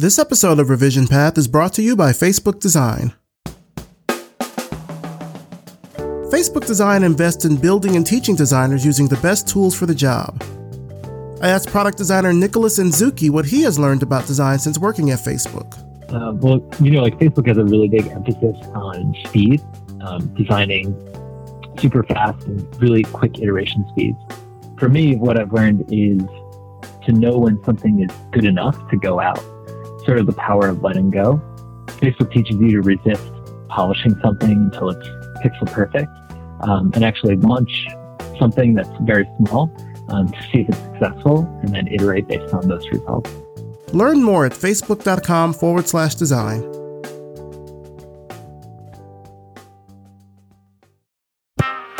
This episode of Revision Path is brought to you by Facebook Design. Facebook Design invests in building and teaching designers using the best tools for the job. I asked product designer Nicholas Nzuki what he has learned about design since working at Facebook. Uh, well, you know, like Facebook has a really big emphasis on speed, um, designing super fast and really quick iteration speeds. For me, what I've learned is to know when something is good enough to go out sort of the power of letting go. Facebook teaches you to resist polishing something until it's pixel perfect um, and actually launch something that's very small um, to see if it's successful and then iterate based on those results. Learn more at facebook.com forward slash design.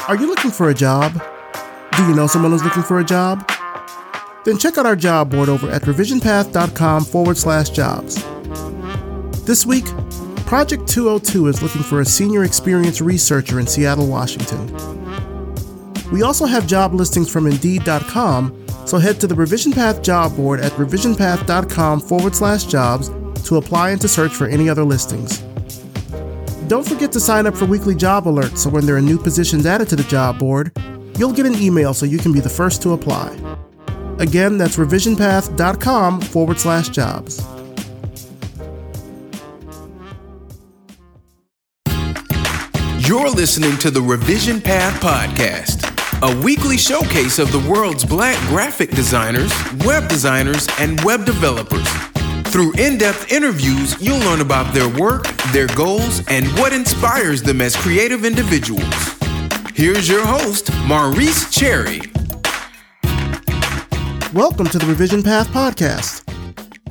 Are you looking for a job? Do you know someone who's looking for a job? Then check out our job board over at revisionpath.com forward slash jobs. This week, Project 202 is looking for a senior experience researcher in Seattle, Washington. We also have job listings from Indeed.com, so head to the Revision Path job board at revisionpath.com forward slash jobs to apply and to search for any other listings. Don't forget to sign up for weekly job alerts so when there are new positions added to the job board, you'll get an email so you can be the first to apply. Again, that's revisionpath.com forward slash jobs. You're listening to the Revision Path Podcast, a weekly showcase of the world's black graphic designers, web designers, and web developers. Through in depth interviews, you'll learn about their work, their goals, and what inspires them as creative individuals. Here's your host, Maurice Cherry. Welcome to the Revision Path Podcast.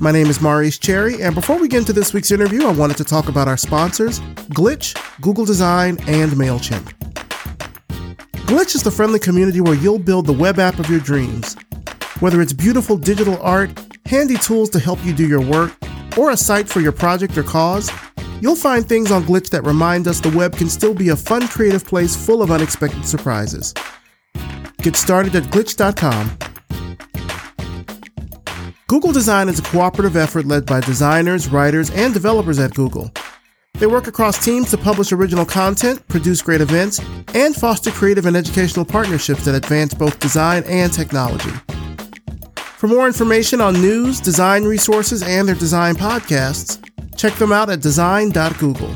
My name is Maurice Cherry, and before we get into this week's interview, I wanted to talk about our sponsors Glitch, Google Design, and MailChimp. Glitch is the friendly community where you'll build the web app of your dreams. Whether it's beautiful digital art, handy tools to help you do your work, or a site for your project or cause, you'll find things on Glitch that remind us the web can still be a fun, creative place full of unexpected surprises. Get started at glitch.com. Google Design is a cooperative effort led by designers, writers, and developers at Google. They work across teams to publish original content, produce great events, and foster creative and educational partnerships that advance both design and technology. For more information on news, design resources, and their design podcasts, check them out at design.google.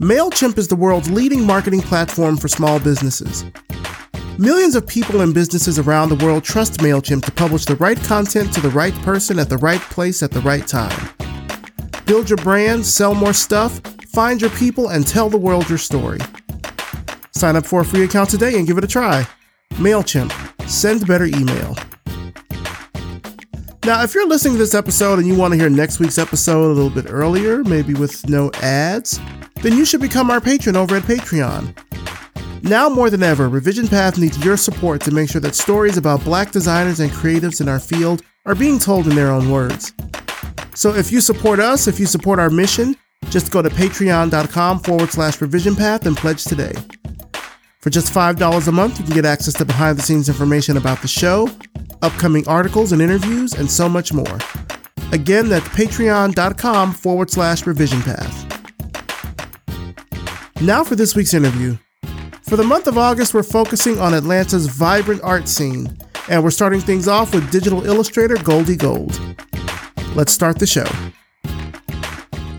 MailChimp is the world's leading marketing platform for small businesses. Millions of people and businesses around the world trust MailChimp to publish the right content to the right person at the right place at the right time. Build your brand, sell more stuff, find your people, and tell the world your story. Sign up for a free account today and give it a try. MailChimp. Send better email. Now, if you're listening to this episode and you want to hear next week's episode a little bit earlier, maybe with no ads, then you should become our patron over at Patreon. Now more than ever, Revision Path needs your support to make sure that stories about black designers and creatives in our field are being told in their own words. So if you support us, if you support our mission, just go to patreon.com forward slash revision path and pledge today. For just $5 a month, you can get access to behind the scenes information about the show, upcoming articles and interviews, and so much more. Again, that's patreon.com forward slash revision path. Now for this week's interview. For the month of August, we're focusing on Atlanta's vibrant art scene, and we're starting things off with digital illustrator Goldi Gold. Let's start the show.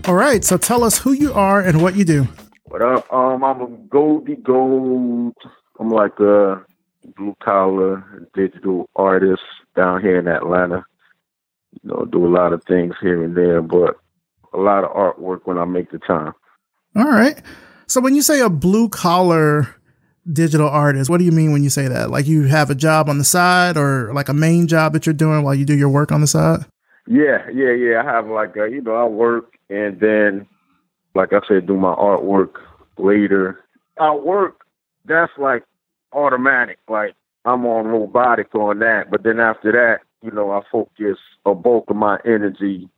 All right, so tell us who you are and what you do. What up? Um, I'm a Goldi Gold. I'm like a blue collar digital artist down here in Atlanta. You know, do a lot of things here and there, but a lot of artwork when I make the time. All right. So when you say a blue collar digital artist, what do you mean when you say that? Like you have a job on the side or like a main job that you're doing while you do your work on the side? Yeah, yeah, yeah. I have like a, you know, I work and then, like I said, do my artwork later. I work, that's like automatic. Like I'm on robotic on that. But then after that, you know, I focus a bulk of my energy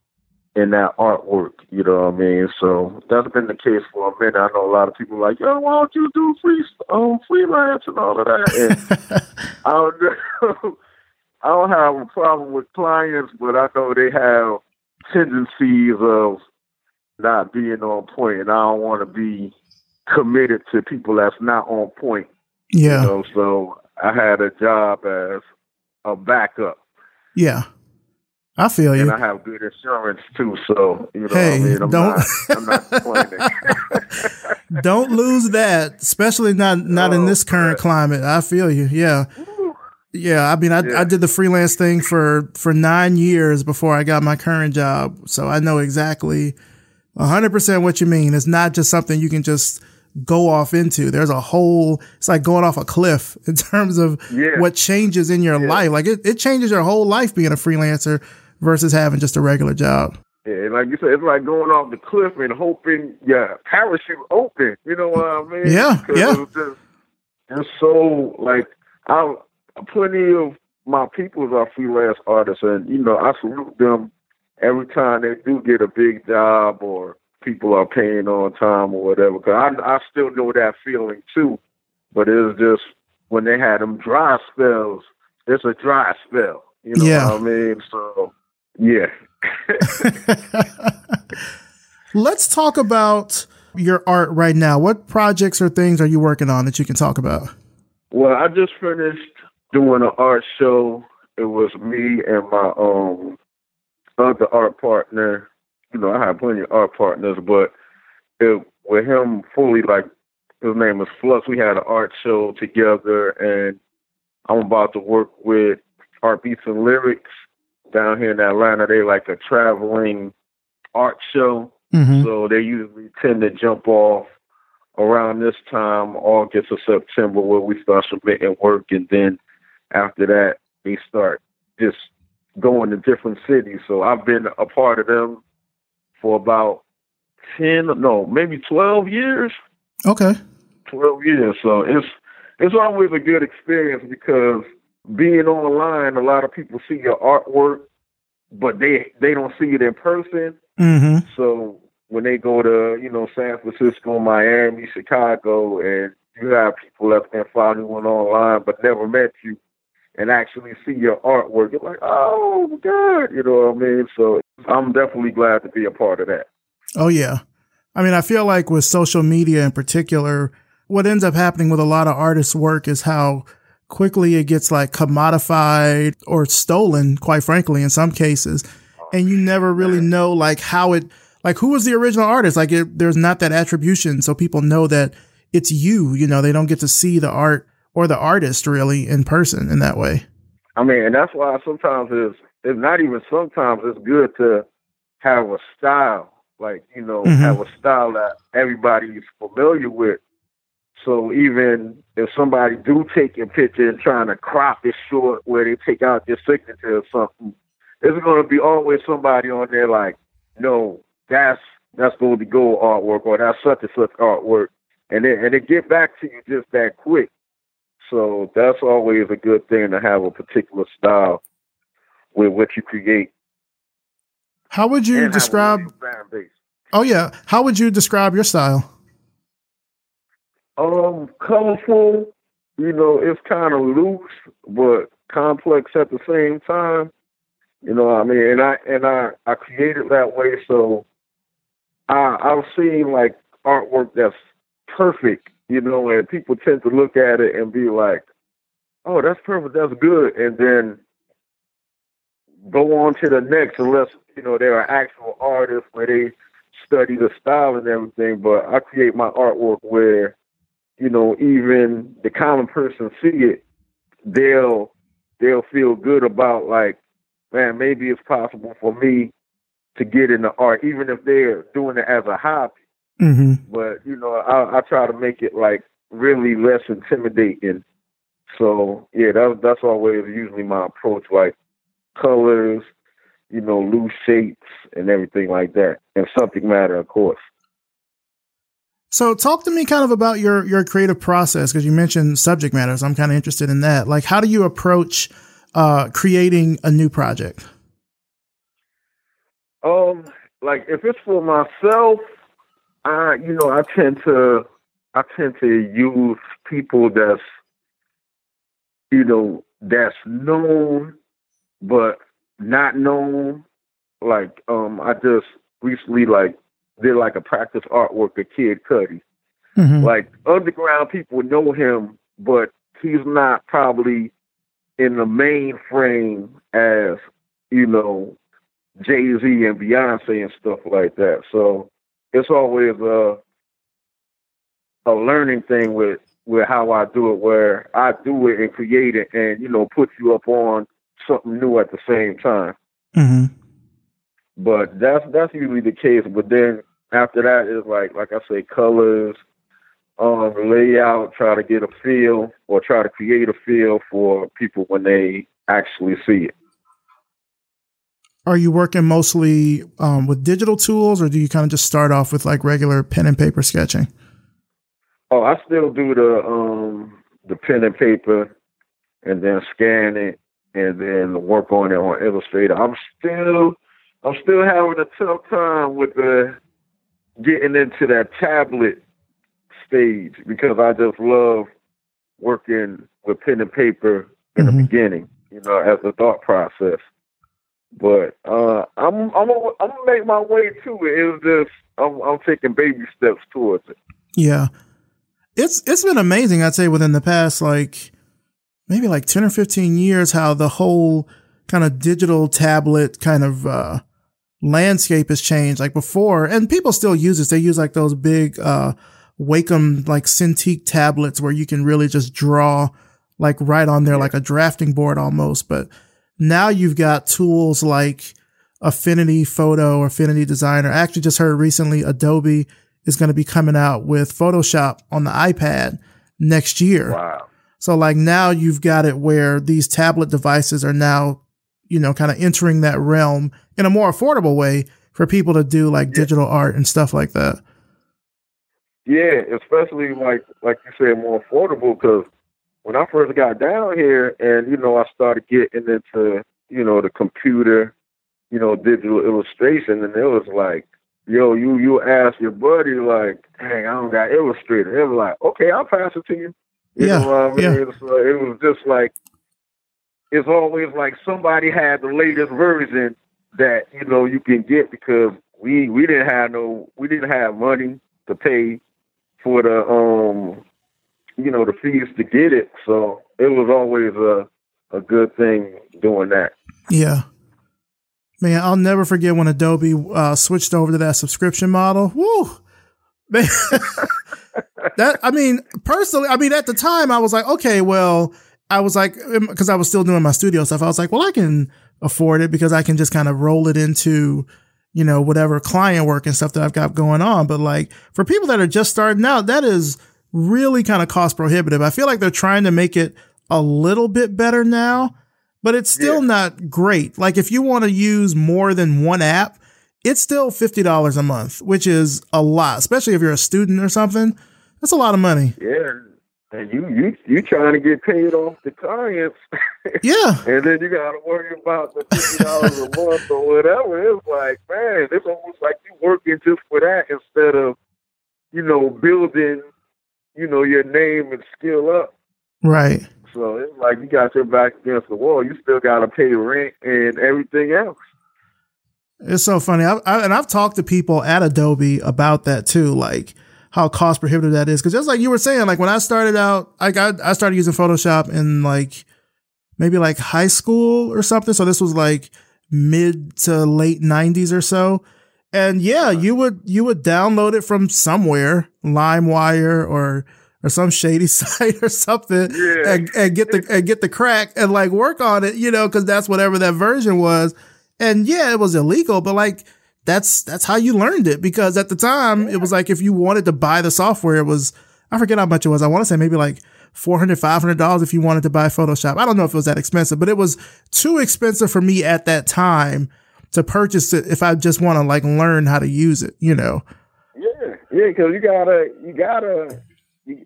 in that artwork. You know what I mean? So that's been the case for a minute. I know a lot of people like, yo, why don't you do free um, freelance and all of that? And I don't know. I don't have a problem with clients, but I know they have tendencies of not being on point, and I don't want to be committed to people that's not on point. Yeah. You know, so I had a job as a backup. Yeah. I feel you. And I have good insurance too, so you know hey, I mean? I'm don't not, I'm not complaining. don't lose that, especially not not in Oh, this current climate. I feel you. Yeah. Yeah, I mean, I, Yeah. I did the freelance thing for for nine years before I got my current job, so I know exactly hundred percent what you mean. It's not just something you can just go off into. There's a whole. It's like going off a cliff in terms of Yeah. what changes in your Yeah. life. Like it, it changes your whole life being a freelancer versus having just a regular job. Yeah, like you said, it's like going off the cliff and hoping your parachute open. You know what I mean? Yeah, yeah. It's, just, it's so like I plenty of my peoples are freelance artists, and you know I salute them every time they do get a big job or people are paying on time or whatever. Cause I I still know that feeling too, but it's just when they had them dry spells. It's a dry spell. You know Yeah. what I mean? So yeah. Let's talk about your art right now. What projects or things are you working on that you can talk about? Well, I just finished doing an art show. It was me and my um other art partner. You know, I have plenty of art partners, but it, with him fully, like his name is Flux. We had an art show together, and I'm about to work with Art Beats and Lyrics down here in Atlanta. They like a traveling art show. Mm-hmm. So they usually tend to jump off around this time, August or September, where we start submitting work, and then after that, they start just going to different cities. So I've been a part of them for about ten, no, maybe twelve years. Okay. Twelve years. So it's it's always a good experience because being online, a lot of people see your artwork, but they they don't see it in person. Mm-hmm. So when they go to, you know, San Francisco, Miami, Chicago, and you have people that's been following online but never met you and actually see your artwork, you're like, oh, my God, you know what I mean? So I'm definitely glad to be a part of that. Oh yeah. I mean, I feel like with social media in particular, what ends up happening with a lot of artists' work is how quickly it gets like commodified or stolen, quite frankly, in some cases. And you never really know like how it, like who was the original artist? Like it, there's not that attribution. So people know that it's you, you know, they don't get to see the art or the artist really in person in that way. I mean, and that's why sometimes it's, it's not even sometimes it's good to have a style, like, you know, Mhm. have a style that everybody's familiar with. So even if somebody do take your picture and trying to crop it short where they take out your signature or something, there's going to be always somebody on there like, no, that's that's going to go artwork or that's such and such artwork, and then and it get back to you just that quick. So that's always a good thing to have a particular style with what you create. How would you describe? real fan base. Oh yeah. How would you describe your style? Um, colorful. You know, it's kind of loose, but complex at the same time. You know what I mean? And I and I I created that way, so I I've seen like artwork that's perfect. You know, and people tend to look at it and be like, "Oh, that's perfect. That's good," and then go on to the next unless you know they're actual artists where they study the style and everything. But I create my artwork where you know, even the common person see it, they'll they'll feel good about like, man, maybe it's possible for me to get into art, even if they're doing it as a hobby. Mm-hmm. But you know, I, I try to make it like really less intimidating. So yeah, that's that's always usually my approach, like colors, you know, loose shapes and everything like that, and subject matter, of course. So talk to me kind of about your your creative process because you mentioned subject matters. I'm kind of interested in that. Like, how do you approach uh, creating a new project? Um, like if it's for myself, I you know I tend to I tend to use people that's you know that's known but not known. Like um, I just recently like did like a practice artwork of Kid Cudi. Mhm. Like underground people know him, but he's not probably in the main frame as you know Jay Z and Beyonce and stuff like that. So it's always a a learning thing with with how I do it, where I do it and create it, and you know put you up on something new at the same time. Mhm. But that's that's usually the case. But then after that is like like I say, colors, um, layout, try to get a feel or try to create a feel for people when they actually see it. Are you working mostly um, with digital tools, or do you kind of just start off with like regular pen and paper sketching? Oh, I still do the um the pen and paper and then scan it and then work on it on Illustrator. I'm still I'm still having a tough time with the getting into that tablet stage because I just love working with pen and paper in the Mhm. beginning, you know, as a thought process. But uh, I'm I'm gonna, I'm gonna make my way to it. It's just I'm I'm taking baby steps towards it. Yeah. It's it's been amazing, I'd say, within the past like maybe like ten or fifteen years, how the whole kind of digital tablet kind of uh landscape has changed. Like before, and people still use this. They use like those big uh Wacom like Cintiq tablets where you can really just draw like right on there, like a drafting board almost. But now you've got tools like Affinity Photo, Affinity Designer. I actually just heard recently Adobe is going to be coming out with Photoshop on the iPad next year. Wow. So like now you've got it where these tablet devices are now, you know, kind of entering that realm in a more affordable way for people to do like digital art and stuff like that. Yeah, especially like like you said, more affordable. Because when I first got down here, and you know, I started getting into you know the computer, you know, digital illustration, and it was like, yo, you you ask your buddy like, hey, I don't got Illustrator. It was like, okay, I'll pass it to you. You Yeah, know what I mean? yeah. So it was just like it's always like somebody had the latest version that you know you can get because we we didn't have no we didn't have money to pay for the um you know the fees to get it so it was always a a good thing doing that Yeah. Man, I'll never forget when Adobe uh, switched over to that subscription model. Woo! Man, that I mean, personally, I mean, at the time, I was like, okay, well, I was like, um, because I was still doing my studio stuff. I was like, well, I can afford it because I can just kind of roll it into, you know, whatever client work and stuff that I've got going on. But like for people that are just starting out, that is really kind of cost prohibitive. I feel like they're trying to make it a little bit better now, but it's still Yeah. not great. Like if you want to use more than one app, it's still $50 a month, which is a lot, especially if you're a student or something. That's a lot of money. yeah and you you you trying to get paid off the clients Yeah. and then you got to worry about the fifty dollars a month or whatever it's like man it's almost like you working just for that instead of you know building you know your name and skill up Right. So it's like you got your back against the wall. You still got to pay rent and everything else. It's so funny. I, I, and I've talked to people at Adobe about that too, like how cost prohibitive that is. Cause just like you were saying, like when I started out, I got, I started using Photoshop in like maybe like high school or something. So this was like mid to late nineties or so. And yeah, you would, you would download it from somewhere, LimeWire or, or some shady site or something Yeah. and, and get the, and get the crack and like work on it, you know, cause that's whatever that version was. And yeah, it was illegal, but like that's that's how you learned it because at the time it was like if you wanted to buy the software, it was I forget how much it was. I want to say maybe like 400 dollars if you wanted to buy Photoshop. I don't know if it was that expensive, but it was too expensive for me at that time to purchase it if I just want to like learn how to use it. You know? Yeah, yeah, because you gotta, you gotta. You,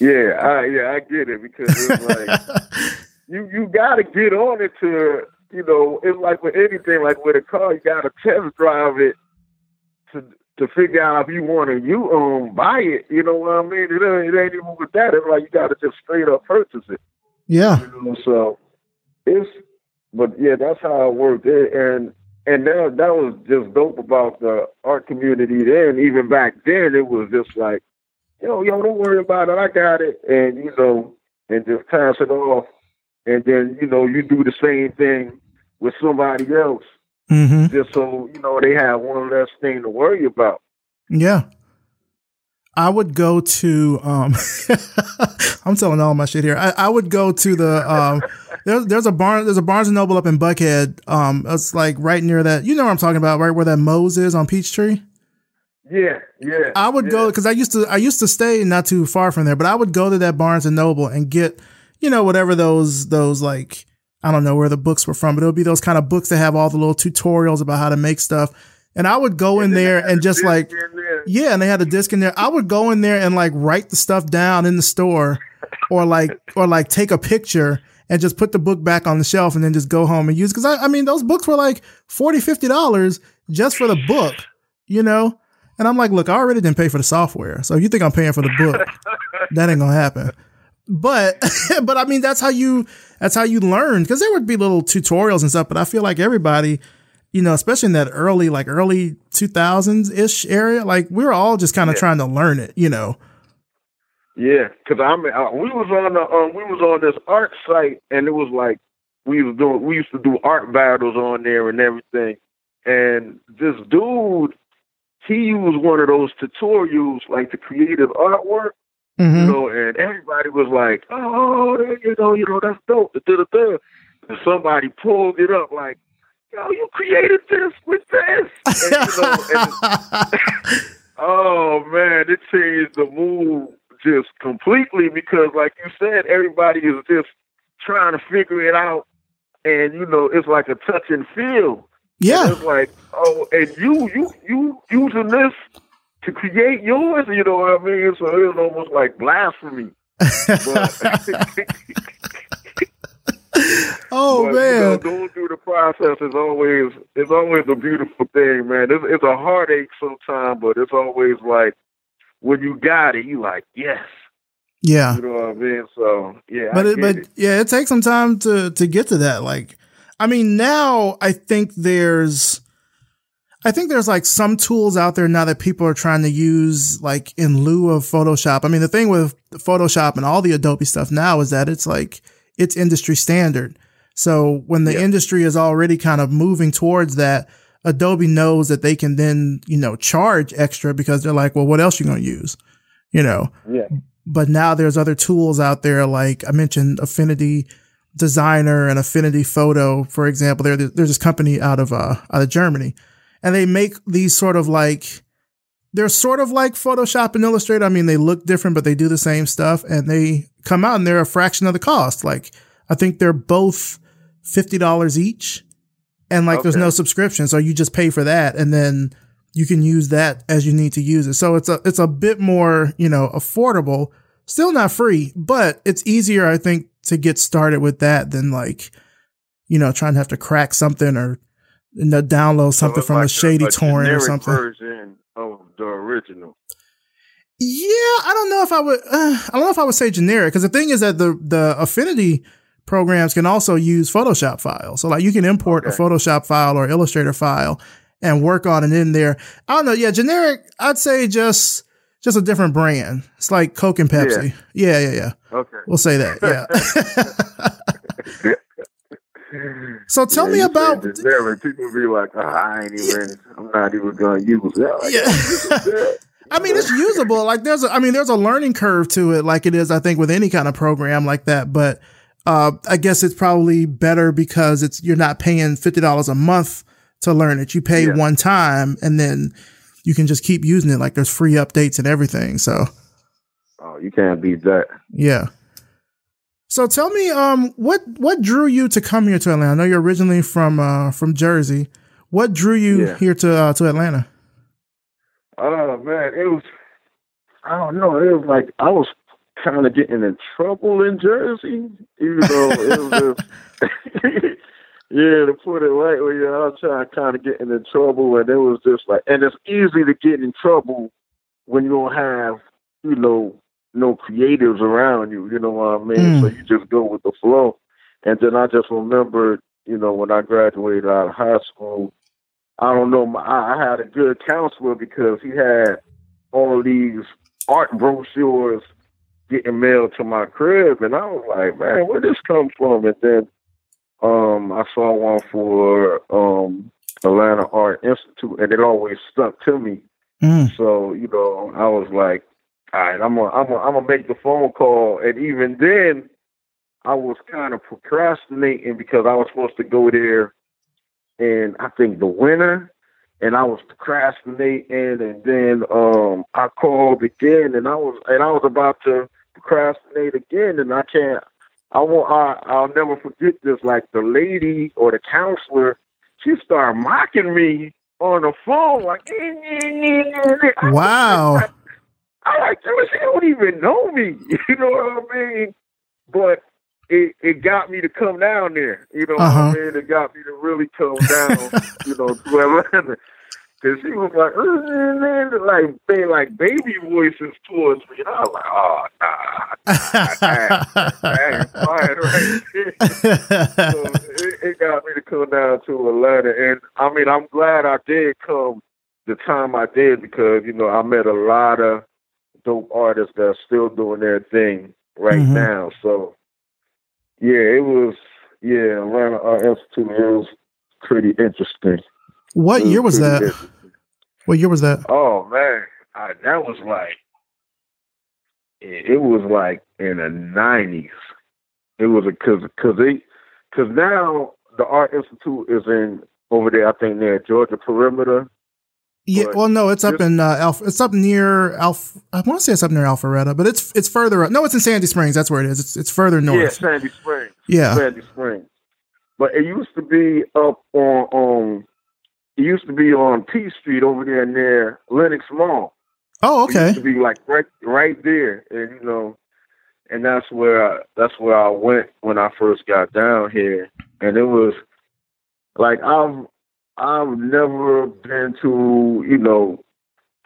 yeah, I, yeah, I get it because it's like you you gotta get on it to you know it's like with anything like with a car you gotta test drive it to to figure out if you want to you um buy it you know what I mean it ain't, it ain't even with that it's like you gotta just straight up purchase it Yeah. you know so it's but yeah, that's how it worked. And and that that was just dope about the art community then. Even back then, it was just like, yo, yo, don't worry about it. I got it, and you know, and just pass it off. And then you know, you do the same thing with somebody else, Mm-hmm. just so you know they have one less thing to worry about. Yeah. I would go to um I'm telling all my shit here. I, I would go to the um there's there's a barn there's a Barnes and Noble up in Buckhead. Um it's like right near that you know what I'm talking about, right where that Moe's is on Peachtree. Yeah, yeah. I would yeah. go because I used to I used to stay not too far from there, but I would go to that Barnes and Noble and get, you know, whatever those those like I don't know where the books were from, but it would be those kind of books that have all the little tutorials about how to make stuff. And I would go in there and just like yeah, and they had a disc in there. I would go in there and like write the stuff down in the store or like or like take a picture and just put the book back on the shelf and then just go home and use because I, I mean those books were like 40 50 dollars just for the book you know and i'm like look i already didn't pay for the software so if you think i'm paying for the book that ain't gonna happen but but i mean that's how you that's how you learn because there would be little tutorials and stuff but i feel like everybody you know especially in that early like early 2000s ish area like we were all just kind of Yeah. trying to learn it you know Yeah, because I mean, uh, we was on the um, we was on this art site, and it was like we was doing we used to do art battles on there and everything. And this dude, he used one of those tutorials, like the creative artwork, you mm-hmm. know, and everybody was like, "Oh, you know, you know, that's dope." Da, da, da. And somebody pulled it up, like, "Yo, you created this with this," and, you know, and Oh man, it changed the mood just completely because, like you said, everybody is just trying to figure it out, and you know, it's like a touch and feel. yeah And it's like, oh, and you, you, you using this to create yours. You know what I mean? So it was almost like blasphemy. Oh but, man you know, going through the process is always it's always a beautiful thing, man. It's, it's a heartache sometimes, but it's always like when you got it, you like yes. yeah You know what I mean? So yeah, but it, but it. yeah, it takes some time to to get to that. Like, I mean, now I think there's, I think there's like some tools out there now that people are trying to use like in lieu of Photoshop. I mean, the thing with Photoshop and all the Adobe stuff now is that it's like it's industry standard. So when the Yeah. industry is already kind of moving towards that, Adobe knows that they can then you know charge extra because they're like, well, what else you gonna use? You know, yeah, but now there's other tools out there like I mentioned Affinity Designer and Affinity Photo, for example. There, there's this company out of uh out of Germany, and they make these sort of like they're sort of like Photoshop and Illustrator. I mean, they look different, but they do the same stuff, and they come out and they're a fraction of the cost. Like I think they're both fifty dollars each, and like there's no subscription, so you just pay for that, and then you can use that as you need to use it. So it's a it's a bit more you know affordable, still not free, but it's easier I think to get started with that than like you know trying to have to crack something or you know, download something it's from like a shady a torrent or something. Version of the original. Yeah, I don't know if I would. Uh, I don't know if I would say generic because the thing is that the the Affinity programs can also use Photoshop files. So like you can import a Photoshop file or Illustrator file and work on it in there. I don't know. Yeah, generic. I'd say just just a different brand. It's like Coke and Pepsi. Yeah, yeah, yeah. Okay. We'll say that. Yeah. so tell Yeah, me about. generic. People be like, oh, I ain't even. I'm not even gonna use that. Like, Yeah. this is good. I mean, it's usable. Like there's, a, I mean, there's a learning curve to it, like it is, I think, with any kind of program like that. But uh, I guess it's probably better because it's you're not paying fifty dollars a month to learn it. You pay Yeah. one time, and then you can just keep using it. Like there's free updates and everything. So Oh, you can't beat that. yeah. So tell me, um, what what drew you to come here to Atlanta? I know you're originally from uh from Jersey. What drew you Yeah. here to uh, to Atlanta? Oh man, it was. I don't know. It was like I was kind of getting in trouble in Jersey, even though it was just. yeah, to put it lightly, yeah, I was trying kind of getting in trouble, and it was just like, and it's easy to get in trouble when you don't have, you know, no creatives around you. You know what I mean? Mm. So you just go with the flow. And then I just remember you know, when I graduated out of high school, I don't know, my, I had a good counselor because he had all these art brochures getting mailed to my crib, and I was like, man, where this come from? And then um, I saw one for um, Atlanta Art Institute, and it always stuck to me. Mm. So you know, I was like, all right, I'm gonna, I'm gonna, I'm gonna make the phone call, and even then, I was kind of procrastinating because I was supposed to go there, and I think the winter, and I was procrastinating, and then um, I called again, and I was, and I was about to procrastinate again, and I can't. I won't. I, I'll never forget this. Like the lady or the counselor, she started mocking me on the phone, like. Wow. I, like, she don't even know me. You know what I mean? But it, it got me to come down there. You know uh-huh. what I mean? It got me to really come down, you know, to Atlanta. Cause she was like, uh, like, being like baby voices towards me, and I was like, oh nah, ain't fine right so it, it got me to come down to Atlanta, and I mean, I'm glad I did come the time I did because you know I met a lot of dope artists that are still doing their thing right mm-hmm. now. So yeah, it was yeah, Atlanta Art Institute. It was pretty interesting. What was year was that? What year was that? Oh man, I, that was like it, was like in the nineties. It was because because they because now the Art Institute is in over there. I think near Georgia perimeter. Yeah, well, no, it's up in uh, Alpha. It's up near Alpha. I want to say it's up near Alpharetta, but it's it's further. Up. No, it's in Sandy Springs. That's where it is. It's it's further north. Yeah, Sandy Springs. Yeah, Sandy Springs. But it used to be up on on. It used to be on P Street over there near Lenox Mall. Oh, okay. It used to be like right right there, and you know, and that's where I, that's where I went when I first got down here, and it was like I've I've never been to, you know,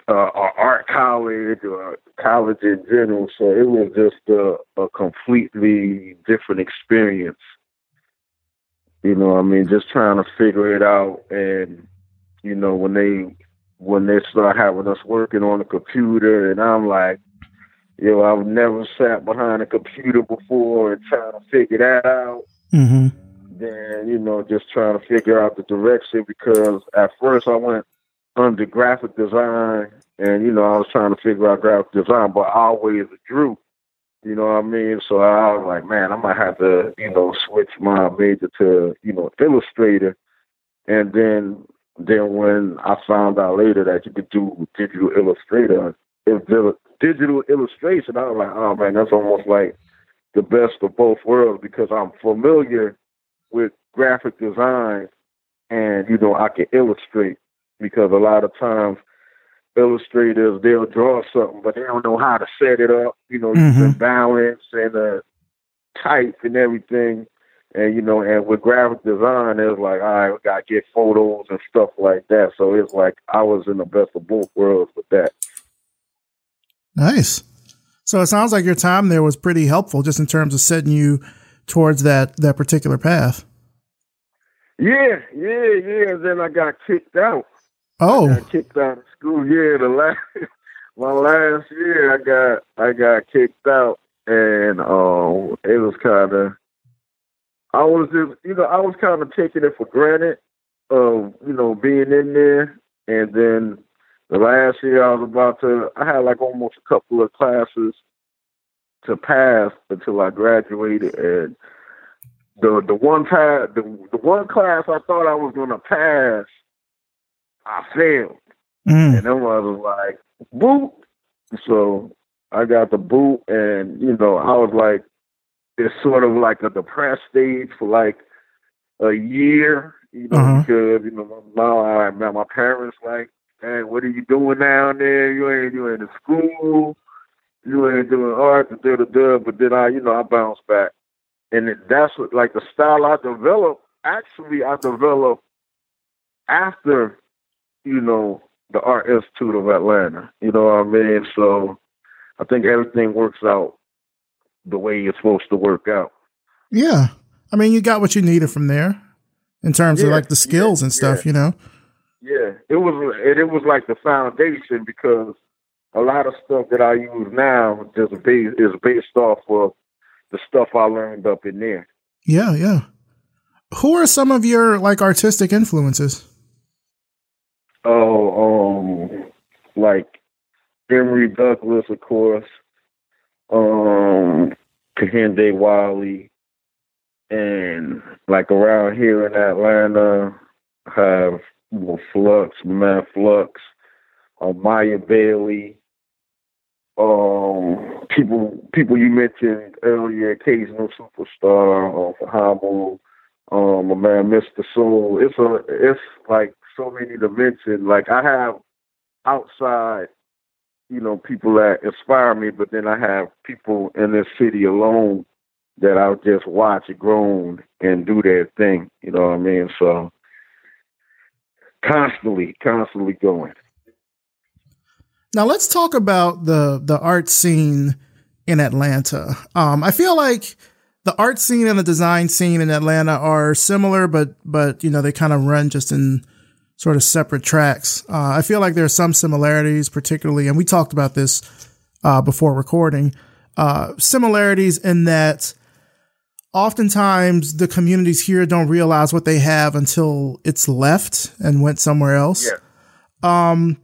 uh, art college or college in general, so it was just a, a completely different experience. You know, I mean, just trying to figure it out, and you know, when they when they start having us working on the computer, and I'm like, you know, I've never sat behind a computer before and trying to figure that out. Mm-hmm then you know just trying to figure out the direction because at first I went under graphic design and you know I was trying to figure out graphic design, but I always drew. You know what I mean? So I was like, man, I might have to you know switch my major to you know illustrator, and then then when I found out later that you could do digital illustrator, digital illustration, I was like, oh man, that's almost like the best of both worlds because I'm familiar with graphic design and you know I can illustrate because a lot of times illustrators they'll draw something but they don't know how to set it up, you know, mm-hmm. balance and uh type and everything. And you know, and with graphic design, it's like, all right, we gotta get photos and stuff like that. So it's like I was in the best of both worlds with that. Nice. So it sounds like your time there was pretty helpful, just in terms of setting you towards that that particular path. Yeah, yeah, yeah. Then I got kicked out. Oh, I got kicked out of school. Yeah, the last my last year, I got I got kicked out, and um, it was kind of. I was just, you know, I was kind of taking it for granted of, you know, being in there. And then the last year I was about to, I had like almost a couple of classes to pass until I graduated, and the the one pass the, the one class I thought I was gonna pass, I failed, mm. and then I was like boot. So I got the boot, and you know I was like, it's sort of like a depressed stage for like a year, you know, uh-huh. because you know my my, my parents like, hey, what are you doing down there? You ain't you ain't in school you ain't doing art, da da da. But then I, you know, I bounce back, and that's what like the style I developed. Actually, I developed after, you know, the Art Institute of Atlanta. You know what I mean? So I think everything works out the way it's supposed to work out. Yeah, I mean, you got what you needed from there. in terms yeah, of like the skills yeah, and stuff, yeah. you know. Yeah, it was it, it was like the foundation because a lot of stuff that I use now just based, is based off of the stuff I learned up in there. Yeah, yeah. Who are some of your like artistic influences? Oh, um, like Emory Douglas, of course. Um, Kehinde Wiley, and like around here in Atlanta, have well, Flux, man, Flux, uh, Maya Bailey, um, people people you mentioned earlier, occasional superstar, uh, Hamo, um, my man, Mr. Soul. It's a it's like so many to mention. Like I have outside, you know, people that inspire me, but then I have people in this city alone that I'll just watch it grown and do their thing. You know what I mean? So constantly, constantly going. Now let's talk about the the art scene in Atlanta. Um, I feel like the art scene and the design scene in Atlanta are similar, but but you know they kind of run just in sort of separate tracks. Uh, I feel like there are some similarities, particularly, and we talked about this uh, before recording. Uh, similarities in that oftentimes the communities here don't realize what they have until it's left and went somewhere else. Yeah. Um,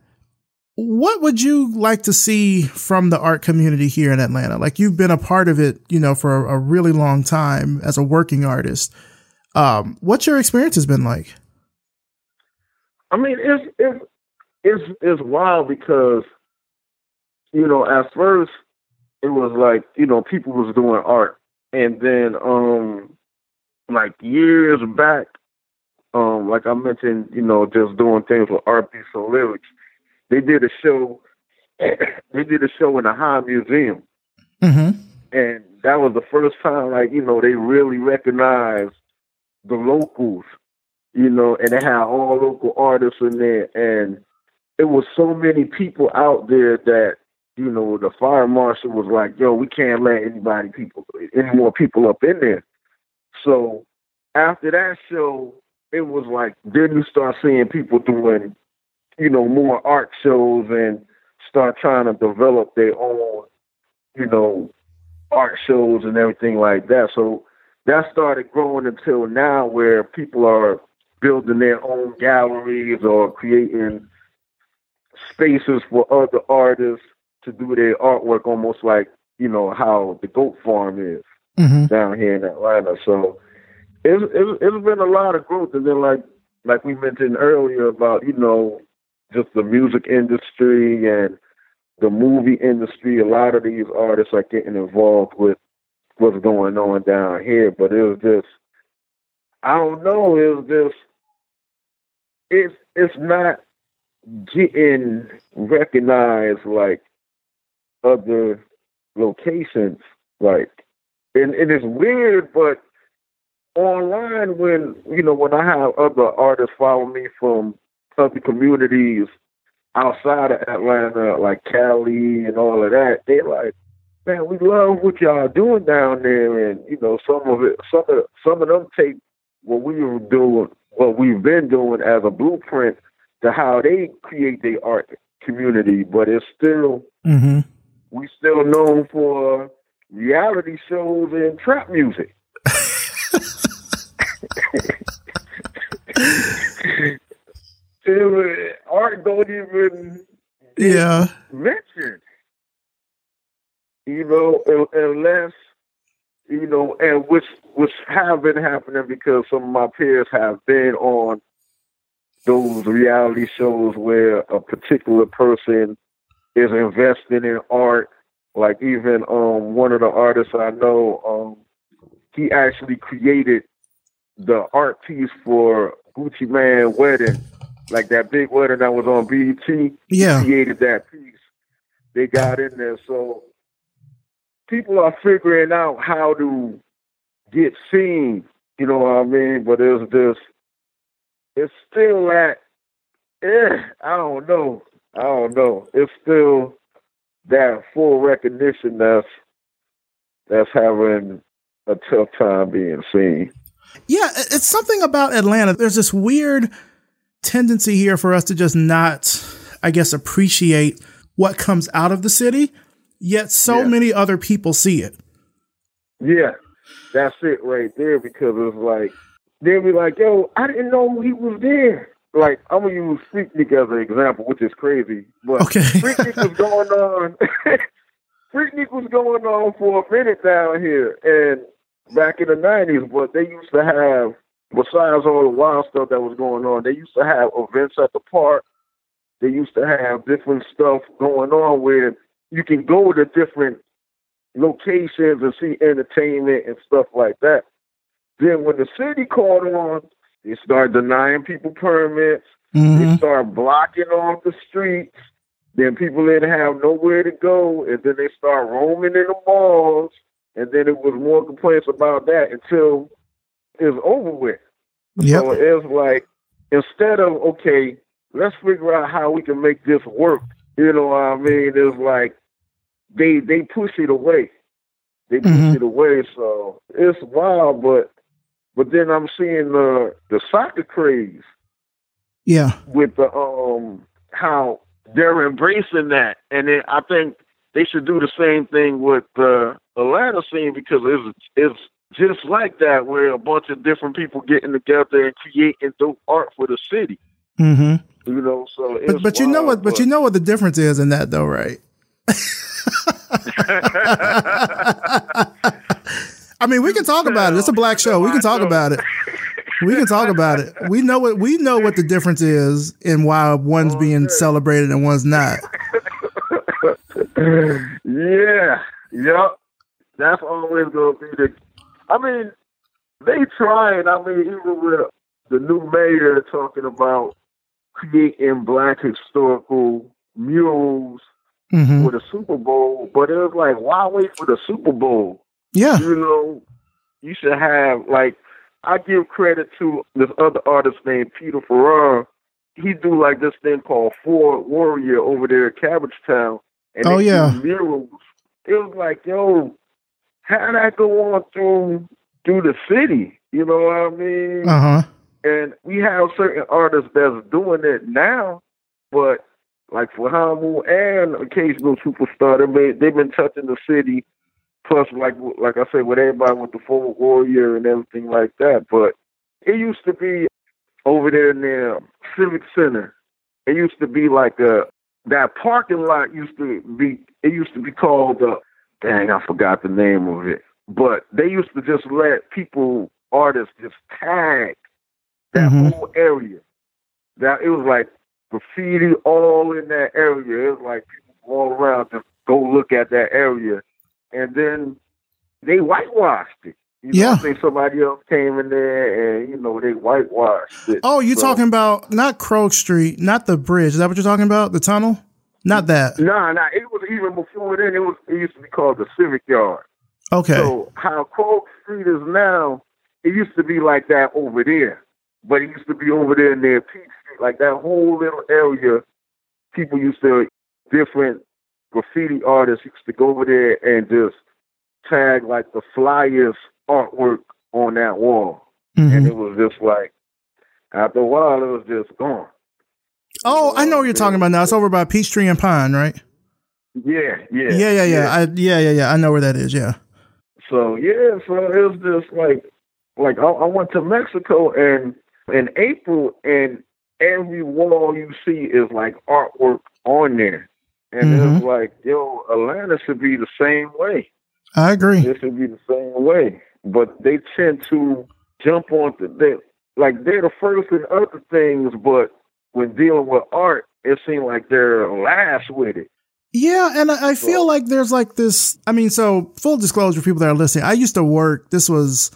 what would you like to see from the art community here in Atlanta? Like you've been a part of it, you know, for a, a really long time as a working artist. Um, what's your experience has been like? I mean, it's it's it's it's wild because you know at first it was like you know people was doing art, and then um like years back, um like I mentioned, you know, just doing things with Art Beats and Lyrics they did a show. they did a show in the High Museum, mm-hmm. and that was the first time, like you know, they really recognized the locals, you know, and they had all local artists in there, and it was so many people out there that you know the fire marshal was like, "Yo, we can't let anybody people any more people up in there." So after that show, it was like then you start seeing people doing you know, more art shows and start trying to develop their own, you know, art shows and everything like that. So that started growing until now where people are building their own galleries or creating spaces for other artists to do their artwork almost like, you know, how the goat farm is mm-hmm. down here in Atlanta. So it's, it's, it's been a lot of growth. And then like, like we mentioned earlier about, you know, just the music industry and the movie industry. A lot of these artists are getting involved with what's going on down here, but it was just I don't know, it was just it's it's not getting recognized like other locations like and, and it's weird but online when you know when I have other artists follow me from other communities outside of Atlanta, like Cali and all of that, they're like, man, we love what y'all doing down there, and you know, some of it, some of some of them take what we were doing, what we've been doing as a blueprint to how they create their art community, but it's still mm-hmm. we still known for reality shows and trap music. art don't even yeah mention. You know, unless you know, and which which have been happening because some of my peers have been on those reality shows where a particular person is investing in art. Like even um one of the artists I know, um he actually created the art piece for Gucci Mane wedding like that big wedding that was on BET. Yeah, created that piece. They got in there, so people are figuring out how to get seen. You know what I mean? But it's just, it's still that. Eh, I don't know. I don't know. It's still that full recognition that's that's having a tough time being seen. Yeah, it's something about Atlanta. There's this weird tendency here for us to just not, I guess, appreciate what comes out of the city, yet so Yeah. many other people see it. Yeah, that's it right there because it's like they'll be like, "Yo, I didn't know he was there." Like I'm gonna use Freaknik as an example, which is crazy, but Okay. Freaknik was going on. Freaknik was going on for a minute down here, and back in the '90s. But they used to have, besides all the wild stuff that was going on, they used to have events at the park. They used to have different stuff going on where you can go to different locations and see entertainment and stuff like that. Then when the city caught on, they started denying people permits. Mhm. They started blocking off the streets. Then people didn't have nowhere to go, and then they start roaming in the malls. And then it was more complaints about that until was over with. Yep. So it was like instead of okay, let's figure out how we can make this work. You know what I mean? It's like they they push it away. They push Mhm. it away. So it's wild, but but then I'm seeing the the soccer craze Yeah. with the um how they're embracing that, and then I think they should do the same thing with the Atlanta scene because it's it's just like that where a bunch of different people getting together and creating dope art for the city. hmm You know, so But but you know what? But you know what the difference is in that, though, right? I mean, we can talk about it. It's a black show. We can talk about it. We can talk about it. We know what we know what the difference is in why one's being celebrated and one's not. yeah, yep. That's always gonna be the. I mean, they trying. I mean, even with the new mayor talking about creating black historical murals hmm for the Super Bowl, but it was like, why wait for the Super Bowl? Yeah. You know, you should have like. I give credit to this other artist named Peter Ferrari. He do like this thing called Forward Warrior over there at Cabbage Town. And Oh, yeah. murals. It was like, yo, how that go on through through the city? You know what I mean? Uh huh. And we have certain artists that's doing it now, but like Fahamu and occasional superstar, they been, they've been touching the city. Plus, like like I said, with everybody with the Forward Warrior and everything like that. But it used to be over there near Civic Center. It used to be like a that parking lot used to be. It used to be called. Uh, dang, I forgot the name of it. But they used to just let people, artists, just tag that Mhm. whole area. That it was like graffiti all in that area. It was like people all around just go look at that area, and then they whitewashed it. You know, Yeah. I think somebody else came in there and you know they whitewashed it. Oh, you So- talking about not Krog Street, not the bridge? Is that what you're talking about? The tunnel? Not that. Nah, nah. It was even before then. It was. It used to be called the Civic Yard. Okay. So how Krog Street is now, it used to be like that over there, but it used to be over there near Peach Street, like that whole little area. People used to different graffiti artists used to go over there and just tag like the flyest artwork on that wall, Mhm. and it was just like after a while it was just gone. Oh, I know what you're talking about now. It's over by Peachtree and Pine, right? Yeah, yeah, Yeah, yeah, yeah. I, yeah, yeah, yeah. I know where that is. Yeah. So yeah, so it was just like, like I, I went to Mexico and in April, and every wall you see is like artwork on there, and Mhm. it's like, yo, Atlanta should be the same way. I agree. It should be the same way, but they tend to jump on the they like they're the first in other things, but when dealing with art, it seems like they're last with it. Yeah, and I, I feel So- like there's like this. I mean, so full disclosure, people that are listening, I used to work. This was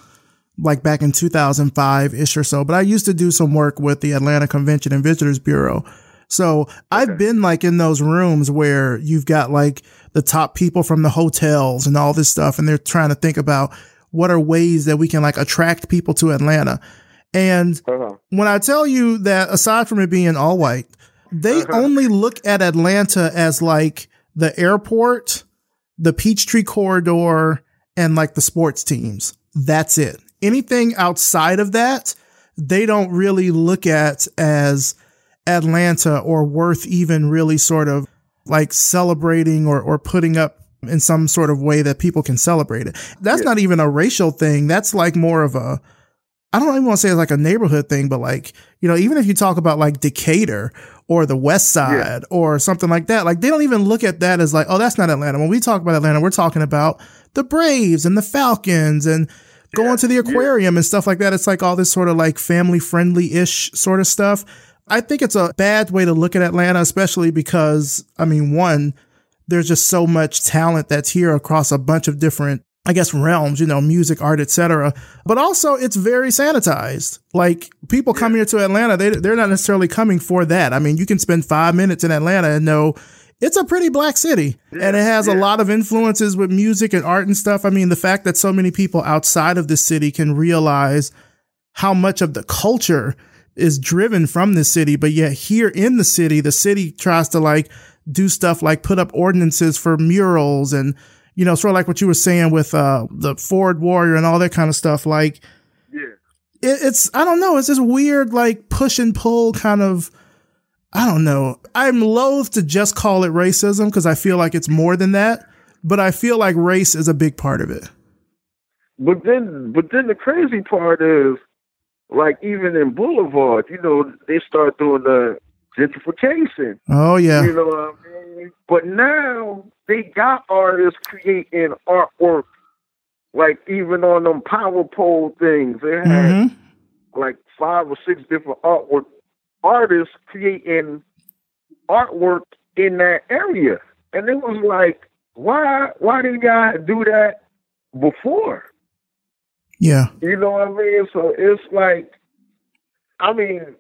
like back in 2005 ish or so, but I used to do some work with the Atlanta Convention and Visitors Bureau. So I've been like in those rooms where you've got like the top people from the hotels and all this stuff, and they're trying to think about what are ways that we can like attract people to Atlanta. And Uh-huh. when I tell you that aside from it being all white, they only look at Atlanta as like the airport, the Peachtree corridor, and like the sports teams. That's it. anything outside of that, they don't really look at as Atlanta or worth even really sort of like celebrating or, or putting up in some sort of way that people can celebrate it. That's yeah. not even a racial thing. That's like more of a, I don't even want to say it's like a neighborhood thing, but like, you know, even if you talk about like Decatur or the West Side yeah. or something like that, like they don't even look at that as like, oh, that's not Atlanta. When we talk about Atlanta, we're talking about the Braves and the Falcons and going yeah. to the aquarium and stuff like that. It's like all this sort of like family friendly ish sort of stuff. I think it's a bad way to look at Atlanta, especially because, I mean, one, there's just so much talent that's here across a bunch of different I guess realms, you know, music, art, etc. But also it's very sanitized. Like people come here to Atlanta, they they're not necessarily coming for that. I mean, you can spend 5 minutes in Atlanta and know it's a pretty black city yeah, and it has yeah. a lot of influences with music and art and stuff. I mean, the fact that so many people outside of the city can realize how much of the culture is driven from the city, but yet here in the city, the city tries to like do stuff like put up ordinances for murals and, you know, sort of like what you were saying with, uh, the Forward Warrior and all that kind of stuff. Like, yeah, it, it's, I don't know. It's this weird, like push and pull kind of, I don't know. I'm loath to just call it racism because I feel like it's more than that, but I feel like race is a big part of it. But then, but then the crazy part is, like even in Boulevard, you know, they start doing the gentrification. Oh yeah. You know what I mean? But now they got artists creating artwork, like even on them power pole things. They had mm-hmm. like five or six different artwork artists creating artwork in that area, and it was like, why? Why did y'all do that before? Yeah. You know what I mean? So it's like, I mean,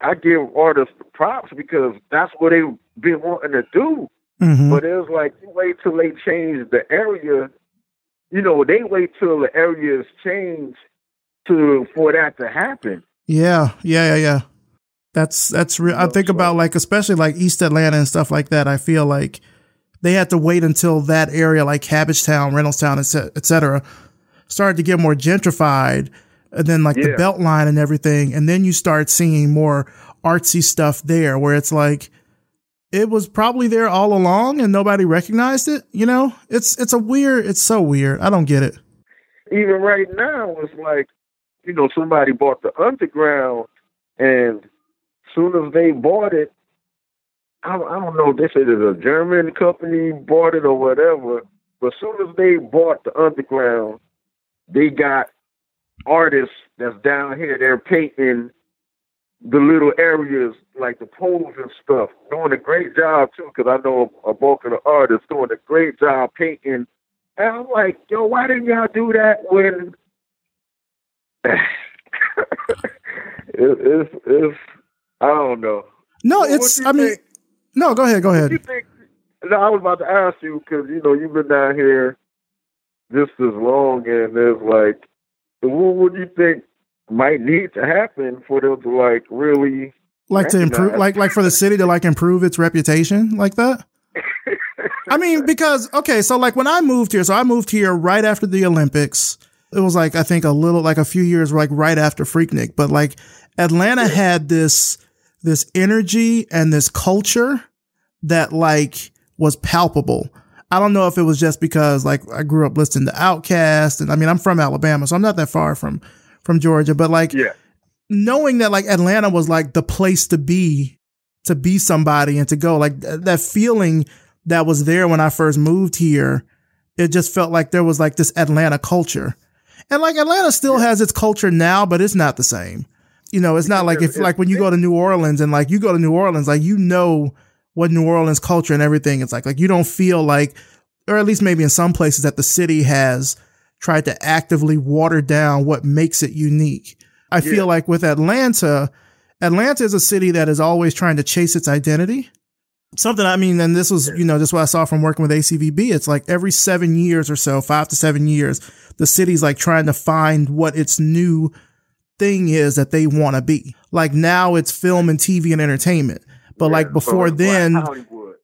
I give artists props because that's what they've been wanting to do. Mm-hmm. But it's like you wait till they change the area. You know, they wait till the areas change to for that to happen. Yeah, yeah, yeah, yeah. That's that's real. I think about like especially like East Atlanta and stuff like that. I feel like they had to wait until that area, like Cabbagetown, Reynoldstown, et cetera, started to get more gentrified and then like yeah. the Beltline and everything. And then you start seeing more artsy stuff there where it's like, it was probably there all along and nobody recognized it. You know, it's, it's a weird, it's so weird. I don't get it. Even right now, it's like, you know, somebody bought the underground and soon as they bought it, I, I don't know, they said it's a German company bought it or whatever, but soon as they bought the underground, they got artists that's down here, they're painting the little areas like the poles and stuff, doing a great job too. Because I know a, bulk of the artists doing a great job painting. And I'm like, yo, why didn't y'all do that when? it, it's it's I don't know. No, it's I think? mean, no, go ahead, go ahead. Think, no, I was about to ask you because you know you've been down here just as long, and there's like what would you think might need to happen for them to like really like to improve like like for the city to like improve its reputation like that? I mean, because okay, so like when I moved here, so I moved here right after the Olympics. It was like I think a little like a few years like right after Freaknik, but like Atlanta had this this energy and this culture that like was palpable. I don't know if it was just because like I grew up listening to Outkast and I mean I'm from Alabama, so I'm not that far from from Georgia, but like yeah. knowing that like Atlanta was like the place to be to be somebody and to go like th- that feeling that was there when I first moved here, it just felt like there was like this Atlanta culture. And like Atlanta still has its culture now, but it's not the same. You know, it's not like if like when you go to New Orleans and like you go to New Orleans, like you know what New Orleans culture and everything is like. Like you don't feel like, or at least maybe in some places that the city has tried to actively water down what makes it unique. I yeah. feel like with Atlanta, Atlanta is a city that is always trying to chase its identity. Something I mean, and this was, you know, just what I saw from working with ACVB. It's like every seven years or so, five to seven years, the city's like trying to find what its new thing is that they want to be. Like now it's film and TV and entertainment. But yeah, like before then,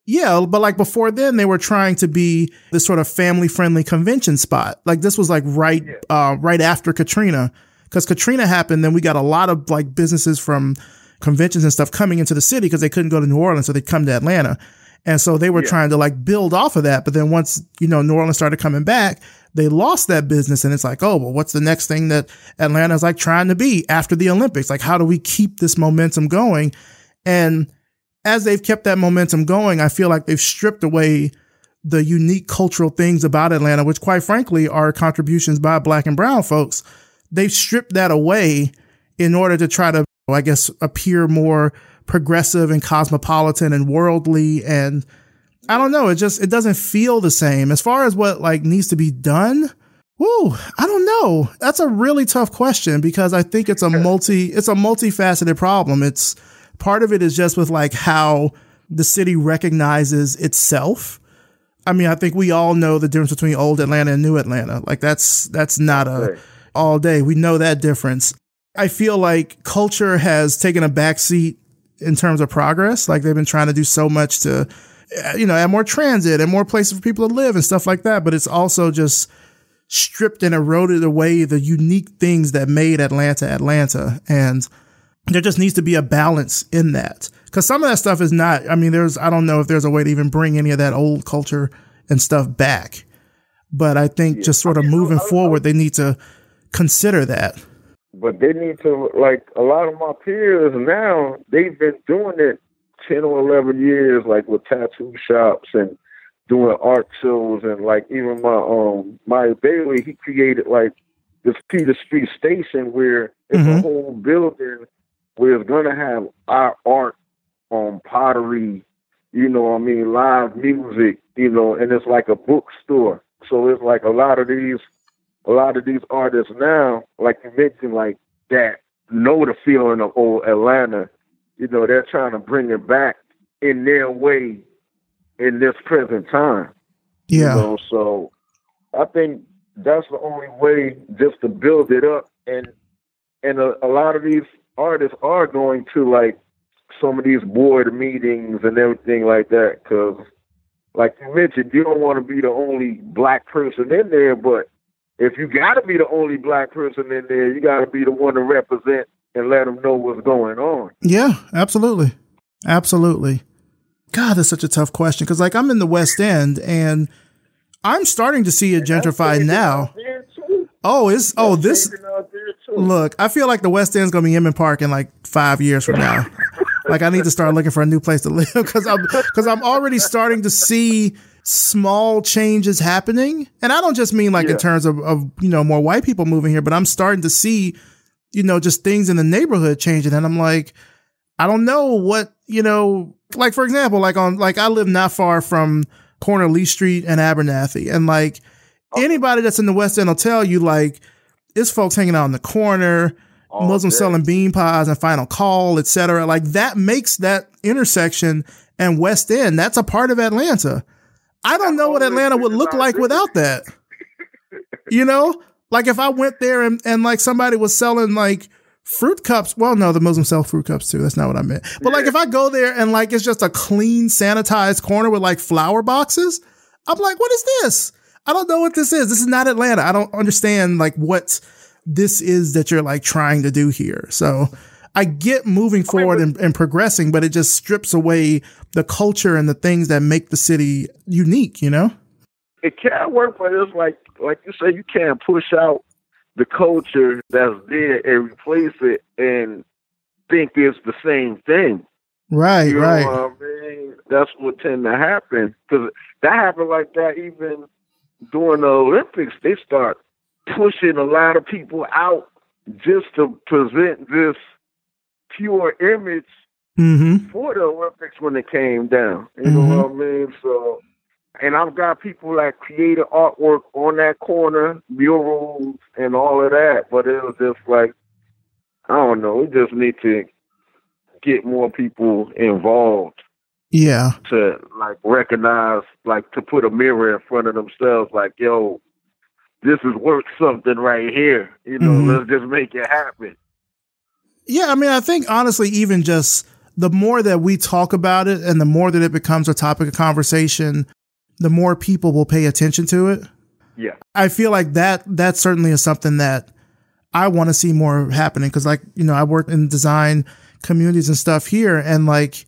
Yeah, but like before then, they were trying to be this sort of family friendly convention spot. Like this was like right, yeah. uh, right after Katrina, because Katrina happened. Then we got a lot of like businesses from conventions and stuff coming into the city because they couldn't go to New Orleans, so they'd come to Atlanta. And so they were yeah. trying to like build off of that. But then once, you know, New Orleans started coming back, they lost that business. And it's like, oh, well, what's the next thing that Atlanta's like trying to be after the Olympics? Like, how do we keep this momentum going? And as they've kept that momentum going, I feel like they've stripped away the unique cultural things about Atlanta, which quite frankly are contributions by black and brown folks. They've stripped that away in order to try to, I guess, appear more progressive and cosmopolitan and worldly. And I don't know. It just, it doesn't feel the same as far as what like needs to be done. Whoa, I don't know. That's a really tough question because I think it's a multi, it's a multifaceted problem. It's, Part of it is just with like how the city recognizes itself. I mean, I think we all know the difference between old Atlanta and new Atlanta. Like that's that's not a all day. We know that difference. I feel like culture has taken a backseat in terms of progress. Like they've been trying to do so much to, you know, add more transit and more places for people to live and stuff like that. But it's also just stripped and eroded away the unique things that made Atlanta Atlanta. And there just needs to be a balance in that because some of that stuff is not i mean there's i don't know if there's a way to even bring any of that old culture and stuff back but i think yeah. just sort of moving forward they need to consider that but they need to like a lot of my peers now they've been doing it 10 or 11 years like with tattoo shops and doing art shows and like even my um my bailey he created like this peter street station where it's mm-hmm. a whole building we're gonna have our art on pottery, you know I mean, live music, you know, and it's like a bookstore. So it's like a lot of these a lot of these artists now, like you mentioned, like that know the feeling of old Atlanta, you know, they're trying to bring it back in their way in this present time. Yeah. You know, so I think that's the only way just to build it up and and a, a lot of these artists are going to like some of these board meetings and everything like that because like you mentioned you don't want to be the only black person in there but if you got to be the only black person in there you got to be the one to represent and let them know what's going on. Yeah absolutely. Absolutely. God that's such a tough question because like i'm in the west end and i'm starting to see it gentrified now. oh it's oh this Look, I feel like the West End's gonna be Inman Park in like five years from now. like I need to start looking for a new place to live because I'm because I'm already starting to see small changes happening, and I don't just mean like yeah. in terms of, of you know more white people moving here, but I'm starting to see you know just things in the neighborhood changing, and I'm like, I don't know what you know, like for example, like on like I live not far from corner Lee Street and Abernathy, and like anybody that's in the West End will tell you like it's folks hanging out in the corner, All Muslims day. selling bean pies and final call, etc. Like that makes that intersection and West End, that's a part of Atlanta. I don't know what Atlanta would look like without that. You know? Like if I went there and, and like somebody was selling like fruit cups. Well, no, the Muslims sell fruit cups too. That's not what I meant. But like if I go there and like it's just a clean, sanitized corner with like flower boxes, I'm like, what is this? I don't know what this is. This is not Atlanta. I don't understand like what this is that you're like trying to do here. So I get moving forward and, and, progressing, but it just strips away the culture and the things that make the city unique, you know? It can't work, but it's like like you say, you can't push out the culture that's there and replace it and think it's the same thing. Right, you right. I mean? That's what tend to happen because that happened like that even during the Olympics, they start pushing a lot of people out just to present this pure image mm-hmm. for the Olympics when it came down. You mm-hmm. know what I mean? So, and I've got people that created artwork on that corner, murals, and all of that. But it was just like, I don't know. We just need to get more people involved yeah. To like recognize, like to put a mirror in front of themselves, like, yo, this is worth something right here. You know, mm-hmm. let's just make it happen. Yeah, I mean, I think honestly, even just the more that we talk about it and the more that it becomes a topic of conversation, the more people will pay attention to it. Yeah. I feel like that that certainly is something that I want to see more happening because like, you know, I work in design communities and stuff here and like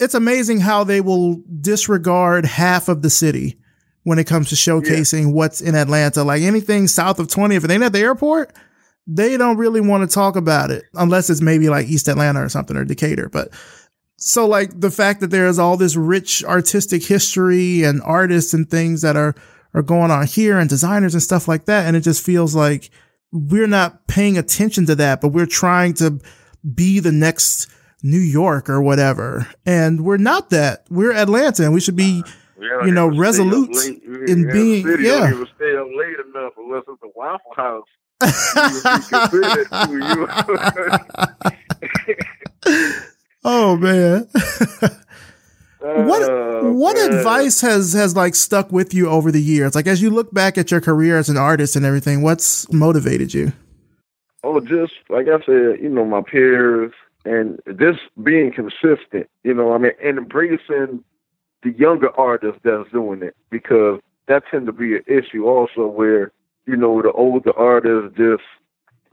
it's amazing how they will disregard half of the city when it comes to showcasing yeah. what's in Atlanta. Like anything south of 20, if it ain't at the airport, they don't really want to talk about it unless it's maybe like East Atlanta or something or Decatur. But so like the fact that there's all this rich artistic history and artists and things that are are going on here and designers and stuff like that and it just feels like we're not paying attention to that but we're trying to be the next New York or whatever and we're not that we're Atlanta and we should be yeah, you know resolute in yeah, being yeah stay up late enough unless it's a Waffle House oh man. what oh, what man. advice has has like stuck with you over the years? Like as you look back at your career as an artist and everything, what's motivated you? Oh, just like I said, you know, my peers and this being consistent. You know, I mean, and embracing the younger artists that's doing it because that tend to be an issue also where you know the older artists just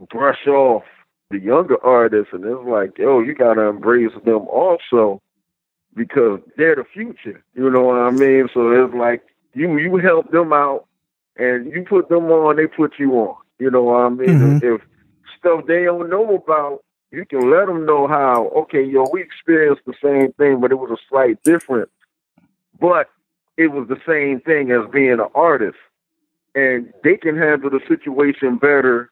brush off the younger artists, and it's like, yo, you gotta embrace them also because they're the future. You know what I mean? So it's like you you help them out, and you put them on, they put you on. You know what I mean? Mm-hmm. If stuff they don't know about, you can let them know how. Okay, yo, we experienced the same thing, but it was a slight difference. But it was the same thing as being an artist, and they can handle the situation better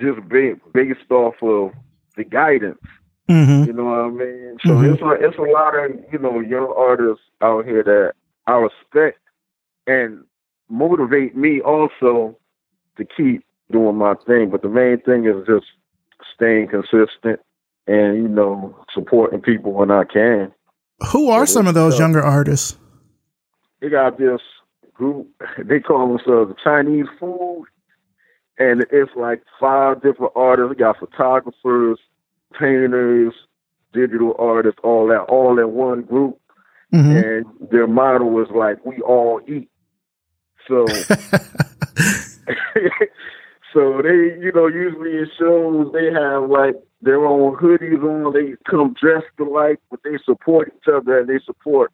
just based off of the guidance. Mm-hmm. You know what I mean? So mm-hmm. it's a it's a lot of you know young artists out here that I respect and motivate me also to keep doing my thing. But the main thing is just staying consistent and you know supporting people when I can. Who are some of those younger artists? They got this group. They call themselves the Chinese Food and it's like five different artists. We got photographers, painters, digital artists, all that, all in one group. Mm-hmm. And their motto was like, "We all eat." So, so they, you know, usually in shows they have like their own hoodies on. They come dressed alike, but they support each other and they support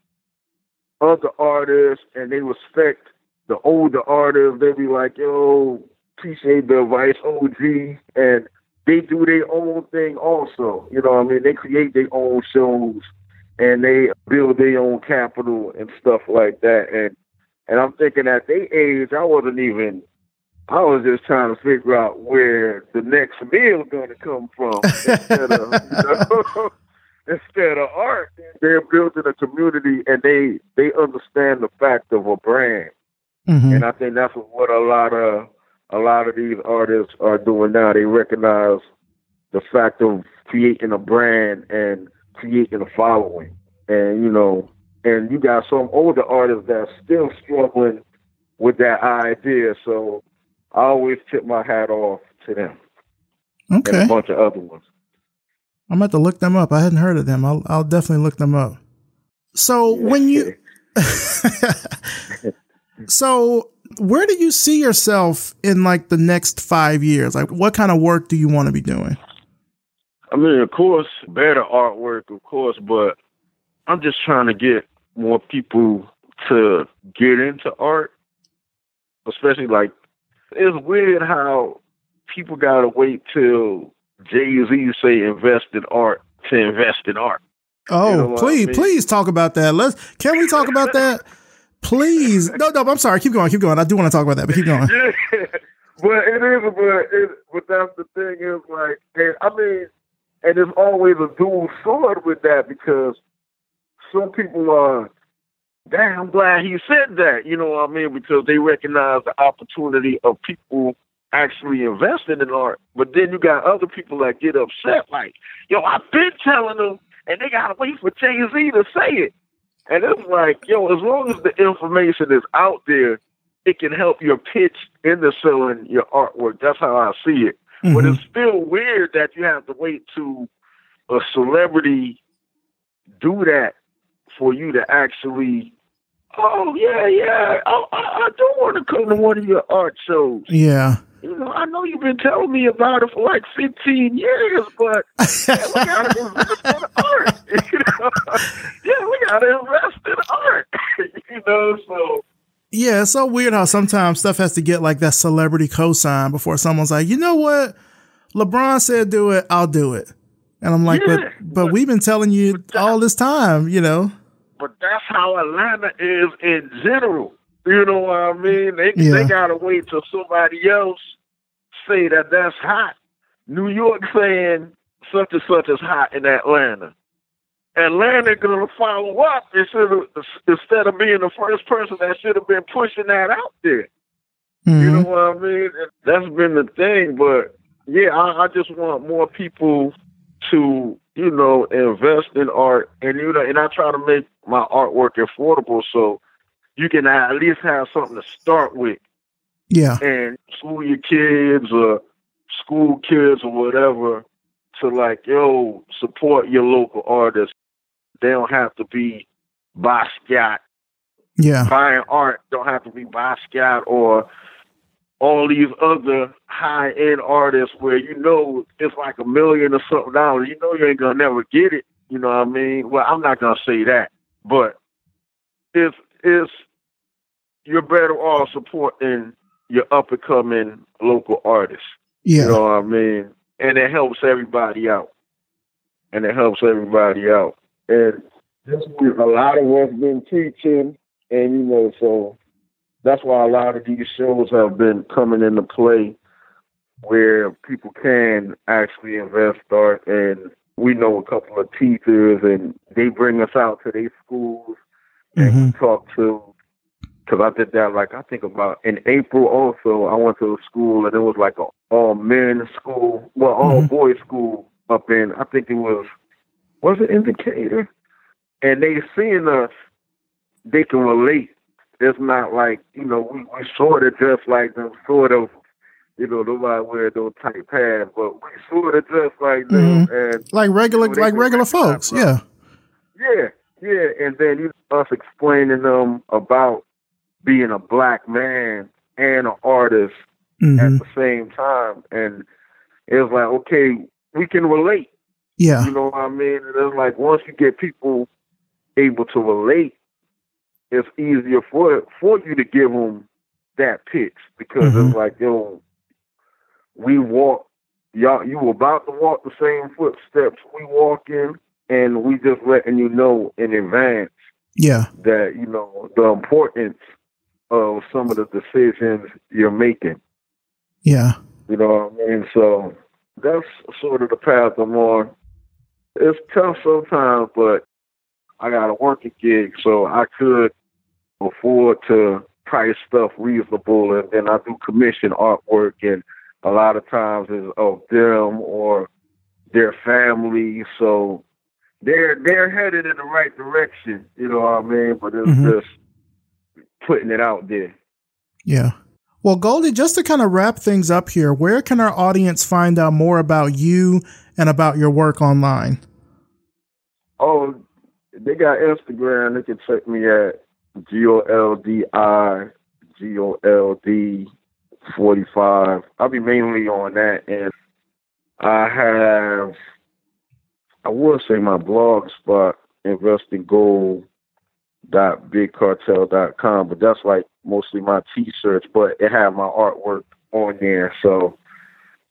other artists and they respect the older artists. They be like, "Yo, appreciate the advice, OG, and they do their own thing also. You know what I mean? They create their own shows and they build their own capital and stuff like that. And and I'm thinking at their age, I wasn't even. I was just trying to figure out where the next meal going to come from instead of you know, instead of art. They're building a community and they they understand the fact of a brand. Mm-hmm. And I think that's what a lot of a lot of these artists are doing now. They recognize the fact of creating a brand and creating a following. And, you know, and you got some older artists that's still struggling with that idea. So I always tip my hat off to them. Okay. And a bunch of other ones. I'm about to look them up. I hadn't heard of them. I'll, I'll definitely look them up. So yeah. when you, so where do you see yourself in like the next five years? Like, what kind of work do you want to be doing? I mean, of course, better artwork, of course, but I'm just trying to get more people to get into art, especially like it's weird how people gotta wait till Jay Z say invest in art to invest in art. Oh, you know please, I mean? please talk about that. Let's can we talk about that? Please. No, no, I'm sorry. Keep going. Keep going. I do want to talk about that, but keep going. yeah. But it is, but, it, but that's the thing is like, and, I mean, and there's always a dual sword with that because some people are, damn, I'm glad he said that, you know what I mean? Because they recognize the opportunity of people actually investing in art. But then you got other people that get upset, like, yo, I've been telling them, and they gotta wait for Jay Z to say it. And it's like, yo, as long as the information is out there, it can help your pitch into selling your artwork. That's how I see it. Mm-hmm. But it's still weird that you have to wait to a celebrity do that for you to actually oh yeah yeah I, I, I do want to come to one of your art shows Yeah. you know I know you've been telling me about it for like 15 years but yeah, we gotta invest in art you know? yeah we gotta invest in art you know so Yeah, it's so weird how sometimes stuff has to get like that celebrity cosign before someone's like, you know what? LeBron said do it, I'll do it. And I'm like, Yeah, but but we've been telling you all this time, you know? But that's how Atlanta is in general. You know what I mean? They Yeah. they gotta wait till somebody else say that that's hot. New York saying such and such is hot in Atlanta. Atlanta gonna follow up instead of, instead of being the first person that should have been pushing that out there. You Mhm. know what I mean? That's been the thing, but yeah, I, I just want more people to, you know, invest in art, and you know, and I try to make my artwork affordable so you can at least have something to start with, Yeah. and school your kids or school kids or whatever to like, yo, support your local artists. They don't have to be Basquiat Yeah. buying art don't have to be Basquiat or all these other high end artists where you know it's like a million or something dollars. You know you ain't gonna never get it. You know what I mean? Well, I'm not gonna say that, but it's it's you're better off supporting your up and coming local artists. Yeah. You know what I mean? And it helps everybody out. And it helps everybody out. And this a lot of us been teaching and you know, so that's why a lot of these shows have been coming into play where people can actually invest start, and we know a couple of teachers and they bring us out to their schools and Mhm. we talk to because I did that like I think about in April also I went to a school and it was like a all men school well all Mhm. boys school up in I think it was was it in Decatur and they seeing us they can relate it's not like you know we, we sort of just like them sort of you know nobody wear those tight pants but we sort of dress like them and Like regular So they like regular folks. Yeah. yeah, yeah, and then you us explaining them about being a black man and an artist hmm at the same time, and it was like, okay, we can relate. Yeah. You know what I mean? And it's like once you get people able to relate, it's easier for for you to give them that pitch because Mhm. it's like, yo, we walk. Y'all, you were about to walk the same footsteps we walk in, and we just letting you know in advance Yeah. that you know the importance of some of the decisions you're making. Yeah. You know what I mean? So that's sort of the path I'm on. It's tough sometimes, but I got a working gig, so I could afford to price stuff reasonable, and then I do commission artwork, and a lot of times is of them or their family. So they're they're headed in the right direction. You know what I mean? But it's Mhm. just putting it out there. Yeah. Well, Goldi, just to kind of wrap things up here, where can our audience find out more about you and about your work online? Oh, they got Instagram. They can check me at G O L D I G O L D forty five. I'll be mainly on that, and I have I will say my blog spot investinggold.bigcartel.com, but that's like mostly my t-shirts. But it have my artwork on there, so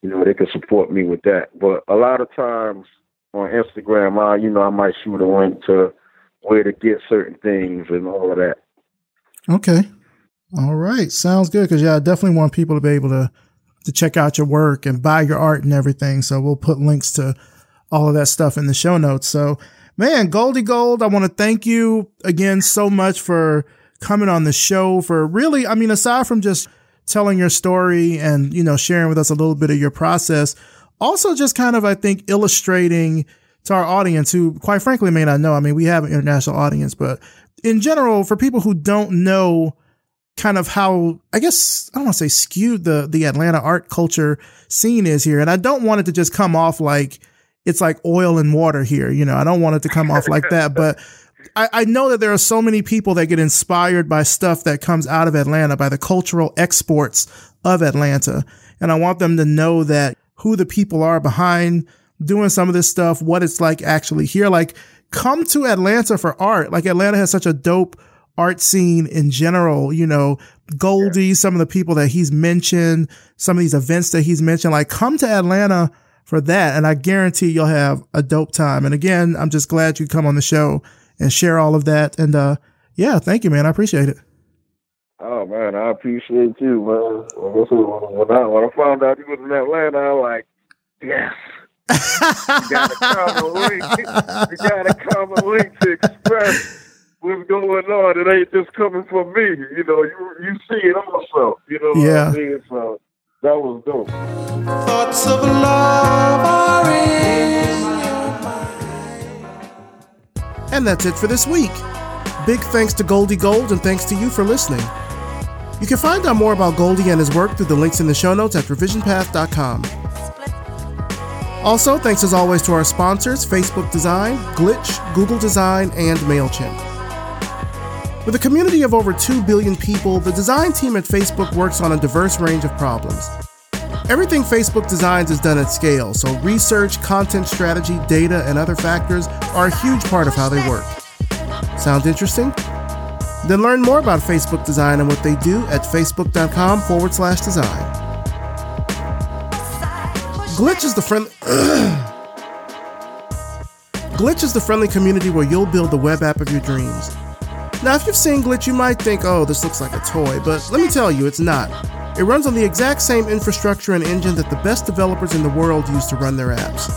you know they can support me with that. But a lot of times on Instagram, I you know I might shoot a link to where to get certain things and all of that. Okay. All right. Sounds good. Cause yeah, I definitely want people to be able to, to check out your work and buy your art and everything. So we'll put links to all of that stuff in the show notes. So man, Goldi Gold, I want to thank you again so much for coming on the show for really, I mean, aside from just telling your story and, you know, sharing with us a little bit of your process, also just kind of, I think, illustrating to our audience who, quite frankly, may not know. I mean, we have an international audience, but in general, for people who don't know kind of how, I guess, I don't want to say skewed the, the Atlanta art culture scene is here. And I don't want it to just come off like it's like oil and water here. You know, I don't want it to come off like that, but I, I know that there are so many people that get inspired by stuff that comes out of Atlanta, by the cultural exports of Atlanta. And I want them to know that who the people are behind doing some of this stuff, what it's like actually here. Like, come to Atlanta for art. Like, Atlanta has such a dope art scene in general, you know, Goldi, some of the people that he's mentioned, some of these events that he's mentioned, like come to Atlanta for that. And I guarantee you'll have a dope time. And again, I'm just glad you come on the show and share all of that. And, uh, yeah, thank you, man. I appreciate it. Oh man, I appreciate you, man. When I when I found out you was in Atlanta, I was like, yes. you got to a link. You got to a link to express what's going on. It ain't just coming from me. You know, you you see it also. You know yeah. what I mean? So that was dope. Thoughts of love are in And that's it for this week. Big thanks to Goldi Gold and thanks to you for listening. You can find out more about Goldi and his work through the links in the show notes at revisionpath.com. Also, thanks as always to our sponsors Facebook Design, Glitch, Google Design, and MailChimp. With a community of over 2 billion people, the design team at Facebook works on a diverse range of problems. Everything Facebook designs is done at scale, so research, content strategy, data, and other factors are a huge part of how they work. Sound interesting? Then learn more about Facebook design and what they do at facebook.com forward slash design. Glitch is the friendly. Glitch is the friendly community where you'll build the web app of your dreams. Now, if you've seen Glitch, you might think, oh, this looks like a toy, but let me tell you, it's not. It runs on the exact same infrastructure and engine that the best developers in the world use to run their apps.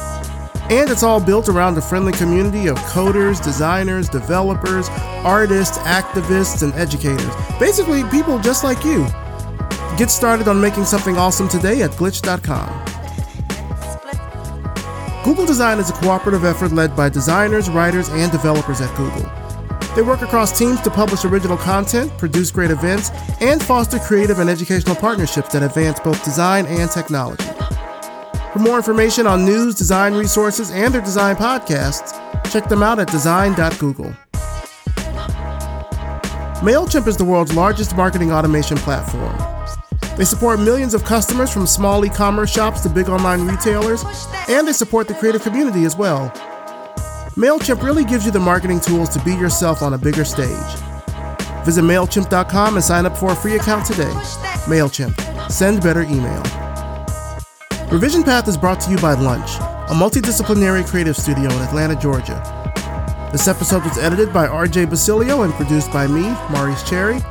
And it's all built around a friendly community of coders, designers, developers, artists, activists, and educators. Basically, people just like you. Get started on making something awesome today at glitch.com. Google Design is a cooperative effort led by designers, writers, and developers at Google. They work across teams to publish original content, produce great events, and foster creative and educational partnerships that advance both design and technology. For more information on news, design resources, and their design podcasts, check them out at design.google. MailChimp is the world's largest marketing automation platform. They support millions of customers from small e commerce shops to big online retailers, and they support the creative community as well. MailChimp really gives you the marketing tools to be yourself on a bigger stage. Visit MailChimp.com and sign up for a free account today. MailChimp. Send better email. Revision Path is brought to you by Lunch, a multidisciplinary creative studio in Atlanta, Georgia. This episode was edited by RJ Basilio and produced by me, Maurice Cherry.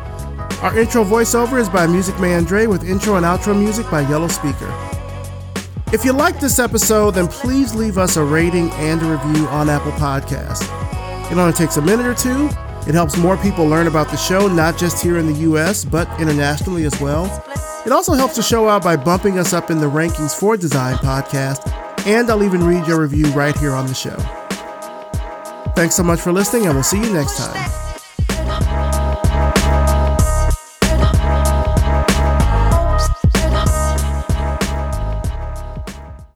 Our intro voiceover is by Music Man Dre with intro and outro music by Yellow Speaker. If you like this episode, then please leave us a rating and a review on Apple Podcasts. It only takes a minute or two. It helps more people learn about the show, not just here in the US, but internationally as well. It also helps the show out by bumping us up in the rankings for Design Podcast, and I'll even read your review right here on the show. Thanks so much for listening, and we'll see you next time.